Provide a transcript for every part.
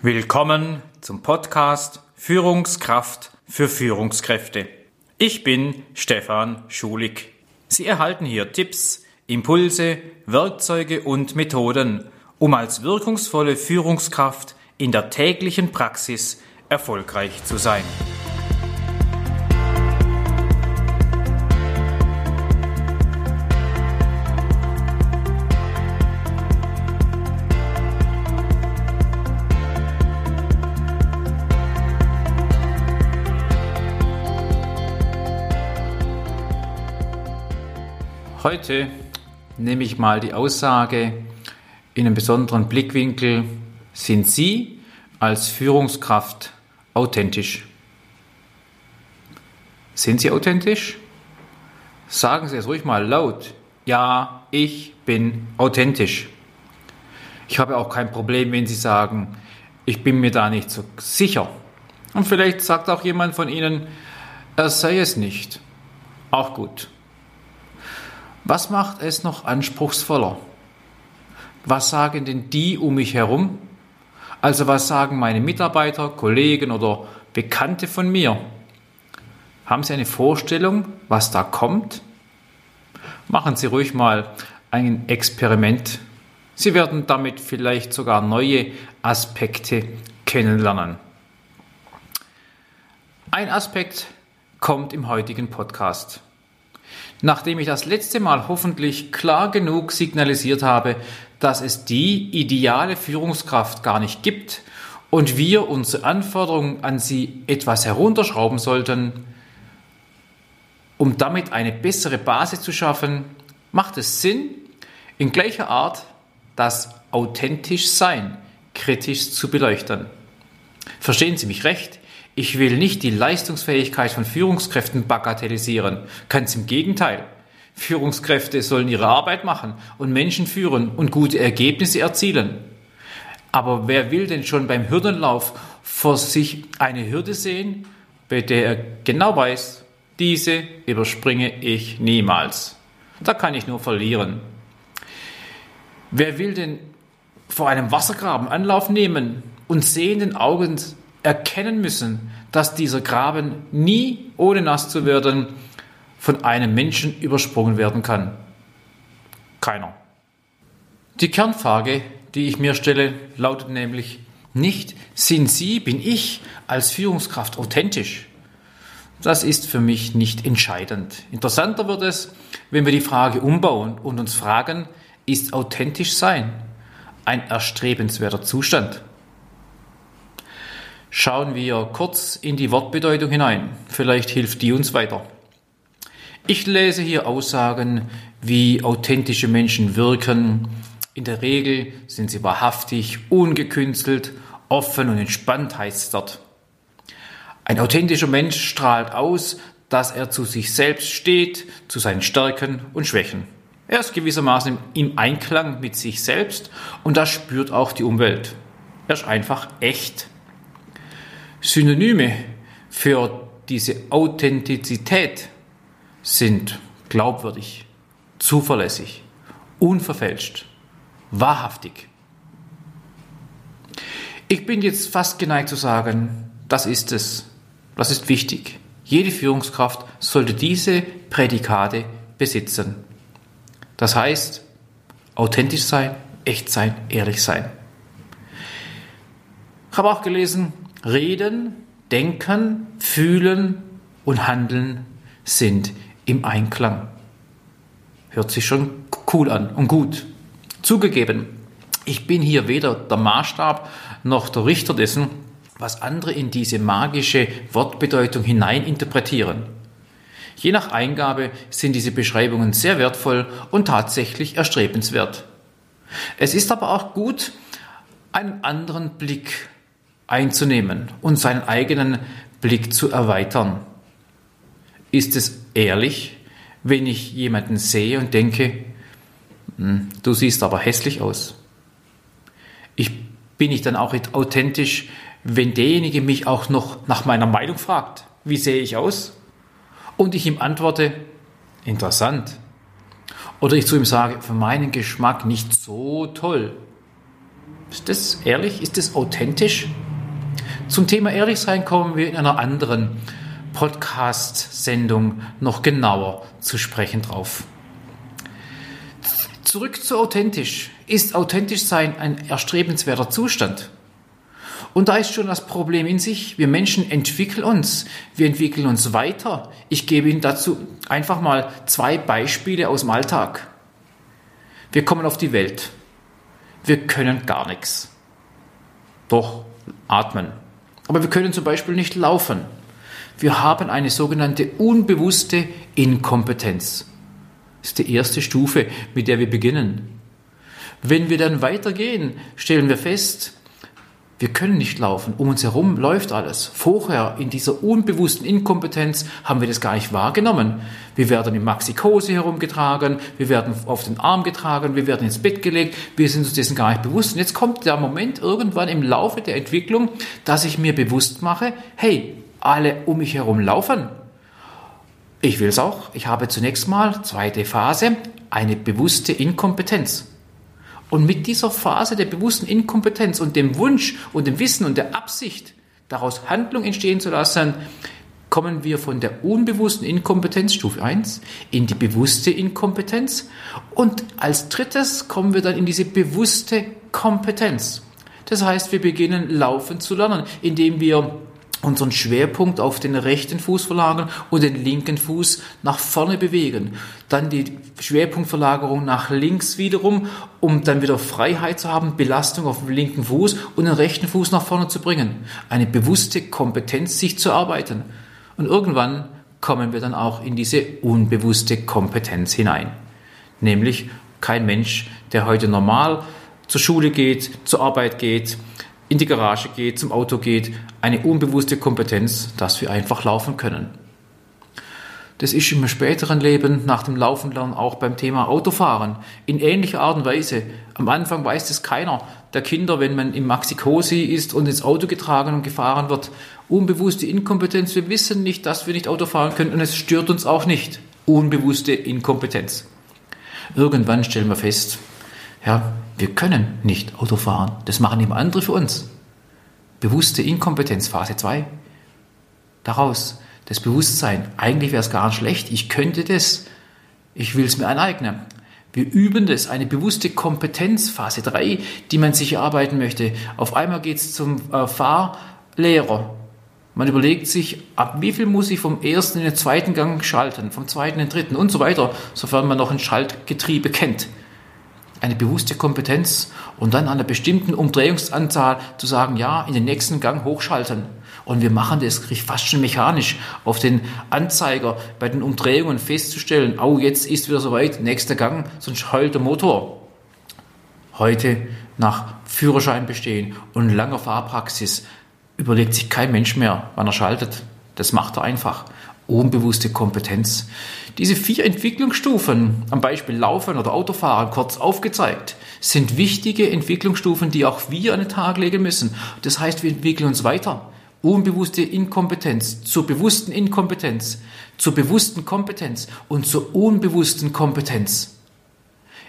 Willkommen zum Podcast Führungskraft für Führungskräfte. Ich bin Stefan Schulig. Sie erhalten hier Tipps, Impulse, Werkzeuge und Methoden, um als wirkungsvolle Führungskraft in der täglichen Praxis erfolgreich zu sein. Heute nehme ich mal die Aussage in einem besonderen Blickwinkel, sind Sie als Führungskraft authentisch? Sind Sie authentisch? Sagen Sie es ruhig mal laut. Ja, ich bin authentisch. Ich habe auch kein Problem, wenn Sie sagen, ich bin mir da nicht so sicher. Und vielleicht sagt auch jemand von Ihnen, er sei es nicht. Auch gut. Was macht es noch anspruchsvoller? Was sagen denn die um mich herum? Also was sagen meine Mitarbeiter, Kollegen oder Bekannte von mir? Haben Sie eine Vorstellung, was da kommt? Machen Sie ruhig mal ein Experiment. Sie werden damit vielleicht sogar neue Aspekte kennenlernen. Ein Aspekt kommt im heutigen Podcast. Nachdem ich das letzte Mal hoffentlich klar genug signalisiert habe, dass es die ideale Führungskraft gar nicht gibt und wir unsere Anforderungen an sie etwas herunterschrauben sollten, um damit eine bessere Basis zu schaffen, macht es Sinn, in gleicher Art das authentisch Sein kritisch zu beleuchten. Verstehen Sie mich recht, ich will nicht die Leistungsfähigkeit von Führungskräften bagatellisieren. Ganz im Gegenteil. Führungskräfte sollen ihre Arbeit machen und Menschen führen und gute Ergebnisse erzielen. Aber wer will denn schon beim Hürdenlauf vor sich eine Hürde sehen, bei der er genau weiß, diese überspringe ich niemals. Da kann ich nur verlieren. Wer will denn vor einem Wassergraben Anlauf nehmen und sehenden Augens erkennen müssen, dass dieser Graben nie, ohne nass zu werden, von einem Menschen übersprungen werden kann. Keiner. Die Kernfrage, die ich mir stelle, lautet nämlich nicht, sind Sie, bin ich als Führungskraft authentisch? Das ist für mich nicht entscheidend. Interessanter wird es, wenn wir die Frage umbauen und uns fragen, ist authentisch sein ein erstrebenswerter Zustand? Schauen wir kurz in die Wortbedeutung hinein. Vielleicht hilft die uns weiter. Ich lese hier Aussagen, wie authentische Menschen wirken. In der Regel sind sie wahrhaftig, ungekünstelt, offen und entspannt heißt es dort. Ein authentischer Mensch strahlt aus, dass er zu sich selbst steht, zu seinen Stärken und Schwächen. Er ist gewissermaßen im Einklang mit sich selbst und das spürt auch die Umwelt. Er ist einfach echt. Synonyme für diese Authentizität sind glaubwürdig, zuverlässig, unverfälscht, wahrhaftig. Ich bin jetzt fast geneigt zu sagen, das ist es, das ist wichtig. Jede Führungskraft sollte diese Prädikate besitzen. Das heißt, authentisch sein, echt sein, ehrlich sein. Ich habe auch gelesen, Reden, Denken, Fühlen und Handeln sind im Einklang. Hört sich schon cool an und gut. Zugegeben, ich bin hier weder der Maßstab noch der Richter dessen, was andere in diese magische Wortbedeutung hineininterpretieren. Je nach Eingabe sind diese Beschreibungen sehr wertvoll und tatsächlich erstrebenswert. Es ist aber auch gut, einen anderen Blick einzunehmen und seinen eigenen Blick zu erweitern. Ist es ehrlich, wenn ich jemanden sehe und denke, hm, du siehst aber hässlich aus? Ich bin ich dann auch authentisch, wenn derjenige mich auch noch nach meiner Meinung fragt, wie sehe ich aus? Und ich ihm antworte, interessant. Oder ich zu ihm sage, für meinen Geschmack nicht so toll. Ist das ehrlich? Ist das authentisch? Zum Thema ehrlich sein kommen wir in einer anderen Podcast-Sendung noch genauer zu sprechen drauf. Zurück zu authentisch. Ist authentisch sein ein erstrebenswerter Zustand? Und da ist schon das Problem in sich. Wir Menschen entwickeln uns. Wir entwickeln uns weiter. Ich gebe Ihnen dazu einfach mal zwei Beispiele aus dem Alltag. Wir kommen auf die Welt. Wir können gar nichts. Doch, atmen. Aber wir können zum Beispiel nicht laufen. Wir haben eine sogenannte unbewusste Inkompetenz. Das ist die erste Stufe, mit der wir beginnen. Wenn wir dann weitergehen, stellen wir fest, wir können nicht laufen. Um uns herum läuft alles. Vorher in dieser unbewussten Inkompetenz haben wir das gar nicht wahrgenommen. Wir werden in Maxikose herumgetragen, wir werden auf den Arm getragen, wir werden ins Bett gelegt, wir sind uns dessen gar nicht bewusst. Und jetzt kommt der Moment irgendwann im Laufe der Entwicklung, dass ich mir bewusst mache, hey, alle um mich herum laufen. Ich will es auch. Ich habe zunächst mal, zweite Phase, eine bewusste Inkompetenz. Und mit dieser Phase der bewussten Inkompetenz und dem Wunsch und dem Wissen und der Absicht, daraus Handlung entstehen zu lassen, kommen wir von der unbewussten Inkompetenz Stufe 1 in die bewusste Inkompetenz und als drittes kommen wir dann in diese bewusste Kompetenz. Das heißt, wir beginnen laufen zu lernen, indem wir unseren Schwerpunkt auf den rechten Fuß verlagern und den linken Fuß nach vorne bewegen. Dann die Schwerpunktverlagerung nach links wiederum, um dann wieder Freiheit zu haben, Belastung auf dem linken Fuß und den rechten Fuß nach vorne zu bringen. Eine bewusste Kompetenz, sich zu arbeiten. Und irgendwann kommen wir dann auch in diese unbewusste Kompetenz hinein. Nämlich kein Mensch, der heute normal zur Schule geht, zur Arbeit geht, in die Garage geht, zum Auto geht, eine unbewusste Kompetenz, dass wir einfach laufen können. Das ist im späteren Leben nach dem Laufen lernen auch beim Thema Autofahren in ähnlicher Art und Weise. Am Anfang weiß das keiner der Kinder, wenn man im Maxi-Cosi ist und ins Auto getragen und gefahren wird. Unbewusste Inkompetenz. Wir wissen nicht, dass wir nicht Auto fahren können und es stört uns auch nicht. Unbewusste Inkompetenz. Irgendwann stellen wir fest, ja, wir können nicht Auto fahren. Das machen immer andere für uns. Bewusste Inkompetenz, Phase 2. Daraus das Bewusstsein, eigentlich wäre es gar nicht schlecht, ich könnte das, ich will es mir aneignen. Wir üben das, eine bewusste Kompetenz, Phase 3, die man sich erarbeiten möchte. Auf einmal geht es zum äh, Fahrlehrer. Man überlegt sich, ab wie viel muss ich vom ersten in den zweiten Gang schalten, vom zweiten in den dritten und so weiter, sofern man noch ein Schaltgetriebe kennt eine bewusste Kompetenz und dann an einer bestimmten Umdrehungsanzahl zu sagen, ja, in den nächsten Gang hochschalten. Und wir machen das fast schon mechanisch auf den Anzeiger bei den Umdrehungen festzustellen, oh, jetzt ist wieder soweit, nächster Gang, sonst heult der Motor. Heute nach Führerschein bestehen und langer Fahrpraxis überlegt sich kein Mensch mehr, wann er schaltet. Das macht er einfach unbewusste Kompetenz. Diese vier Entwicklungsstufen, am Beispiel Laufen oder Autofahren kurz aufgezeigt, sind wichtige Entwicklungsstufen, die auch wir an den Tag legen müssen. Das heißt, wir entwickeln uns weiter. Unbewusste Inkompetenz zur bewussten Inkompetenz, zur bewussten Kompetenz und zur unbewussten Kompetenz.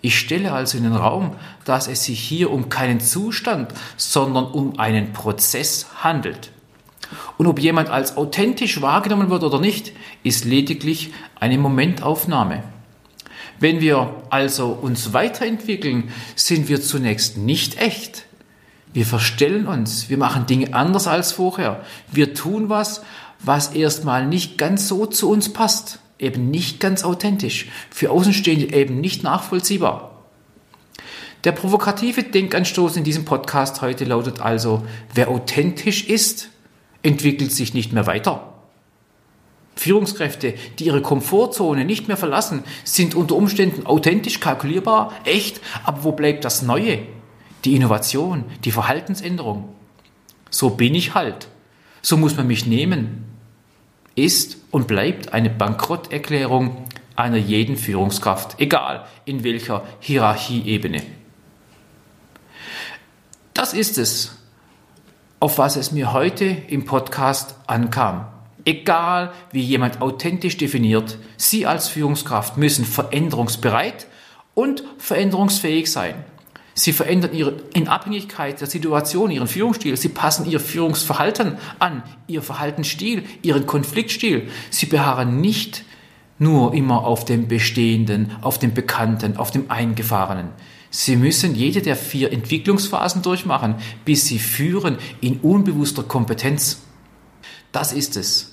Ich stelle also in den Raum, dass es sich hier um keinen Zustand, sondern um einen Prozess handelt. Und ob jemand als authentisch wahrgenommen wird oder nicht, ist lediglich eine Momentaufnahme. Wenn wir also uns weiterentwickeln, sind wir zunächst nicht echt. Wir verstellen uns, wir machen Dinge anders als vorher. Wir tun was, was erstmal nicht ganz so zu uns passt, eben nicht ganz authentisch, für Außenstehende eben nicht nachvollziehbar. Der provokative Denkanstoß in diesem Podcast heute lautet also, wer authentisch ist, entwickelt sich nicht mehr weiter. Führungskräfte, die ihre Komfortzone nicht mehr verlassen, sind unter Umständen authentisch kalkulierbar, echt, aber wo bleibt das Neue? Die Innovation, die Verhaltensänderung. So bin ich halt. So muss man mich nehmen. Ist und bleibt eine Bankrotterklärung einer jeden Führungskraft, egal in welcher Hierarchieebene. Das ist es, auf was es mir heute im Podcast ankam. Egal wie jemand authentisch definiert, Sie als Führungskraft müssen veränderungsbereit und veränderungsfähig sein. Sie verändern ihre, in Abhängigkeit der Situation ihren Führungsstil. Sie passen ihr Führungsverhalten an, ihr Verhaltensstil, ihren Konfliktstil. Sie beharren nicht nur immer auf dem Bestehenden, auf dem Bekannten, auf dem Eingefahrenen. Sie müssen jede der vier Entwicklungsphasen durchmachen, bis sie führen in unbewusster Kompetenz. Das ist es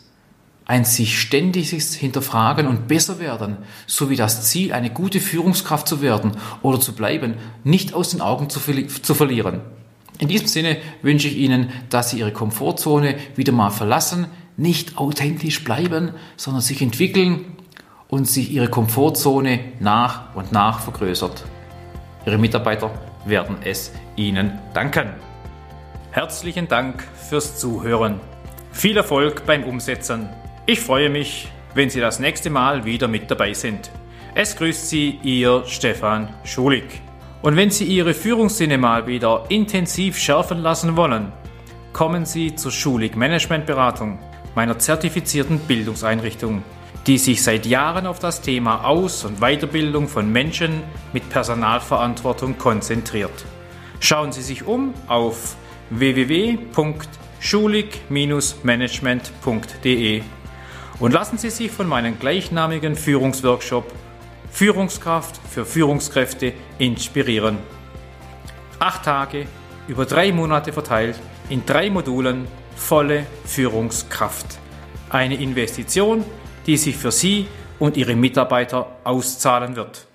ein sich ständiges Hinterfragen und besser werden, sowie das Ziel, eine gute Führungskraft zu werden oder zu bleiben, nicht aus den Augen zu, zu verlieren. In diesem Sinne wünsche ich Ihnen, dass Sie Ihre Komfortzone wieder mal verlassen, nicht authentisch bleiben, sondern sich entwickeln und sich Ihre Komfortzone nach und nach vergrößert. Ihre Mitarbeiter werden es Ihnen danken. Herzlichen Dank fürs Zuhören. Viel Erfolg beim Umsetzen. Ich freue mich, wenn Sie das nächste Mal wieder mit dabei sind. Es grüßt Sie Ihr Stefan Schulig. Und wenn Sie Ihre Führungssinne mal wieder intensiv schärfen lassen wollen, kommen Sie zur Schulig Management Beratung, meiner zertifizierten Bildungseinrichtung, die sich seit Jahren auf das Thema Aus- und Weiterbildung von Menschen mit Personalverantwortung konzentriert. Schauen Sie sich um auf www.schulig-management.de und lassen Sie sich von meinem gleichnamigen Führungsworkshop Führungskraft für Führungskräfte inspirieren. Acht Tage über drei Monate verteilt in drei Modulen volle Führungskraft. Eine Investition, die sich für Sie und Ihre Mitarbeiter auszahlen wird.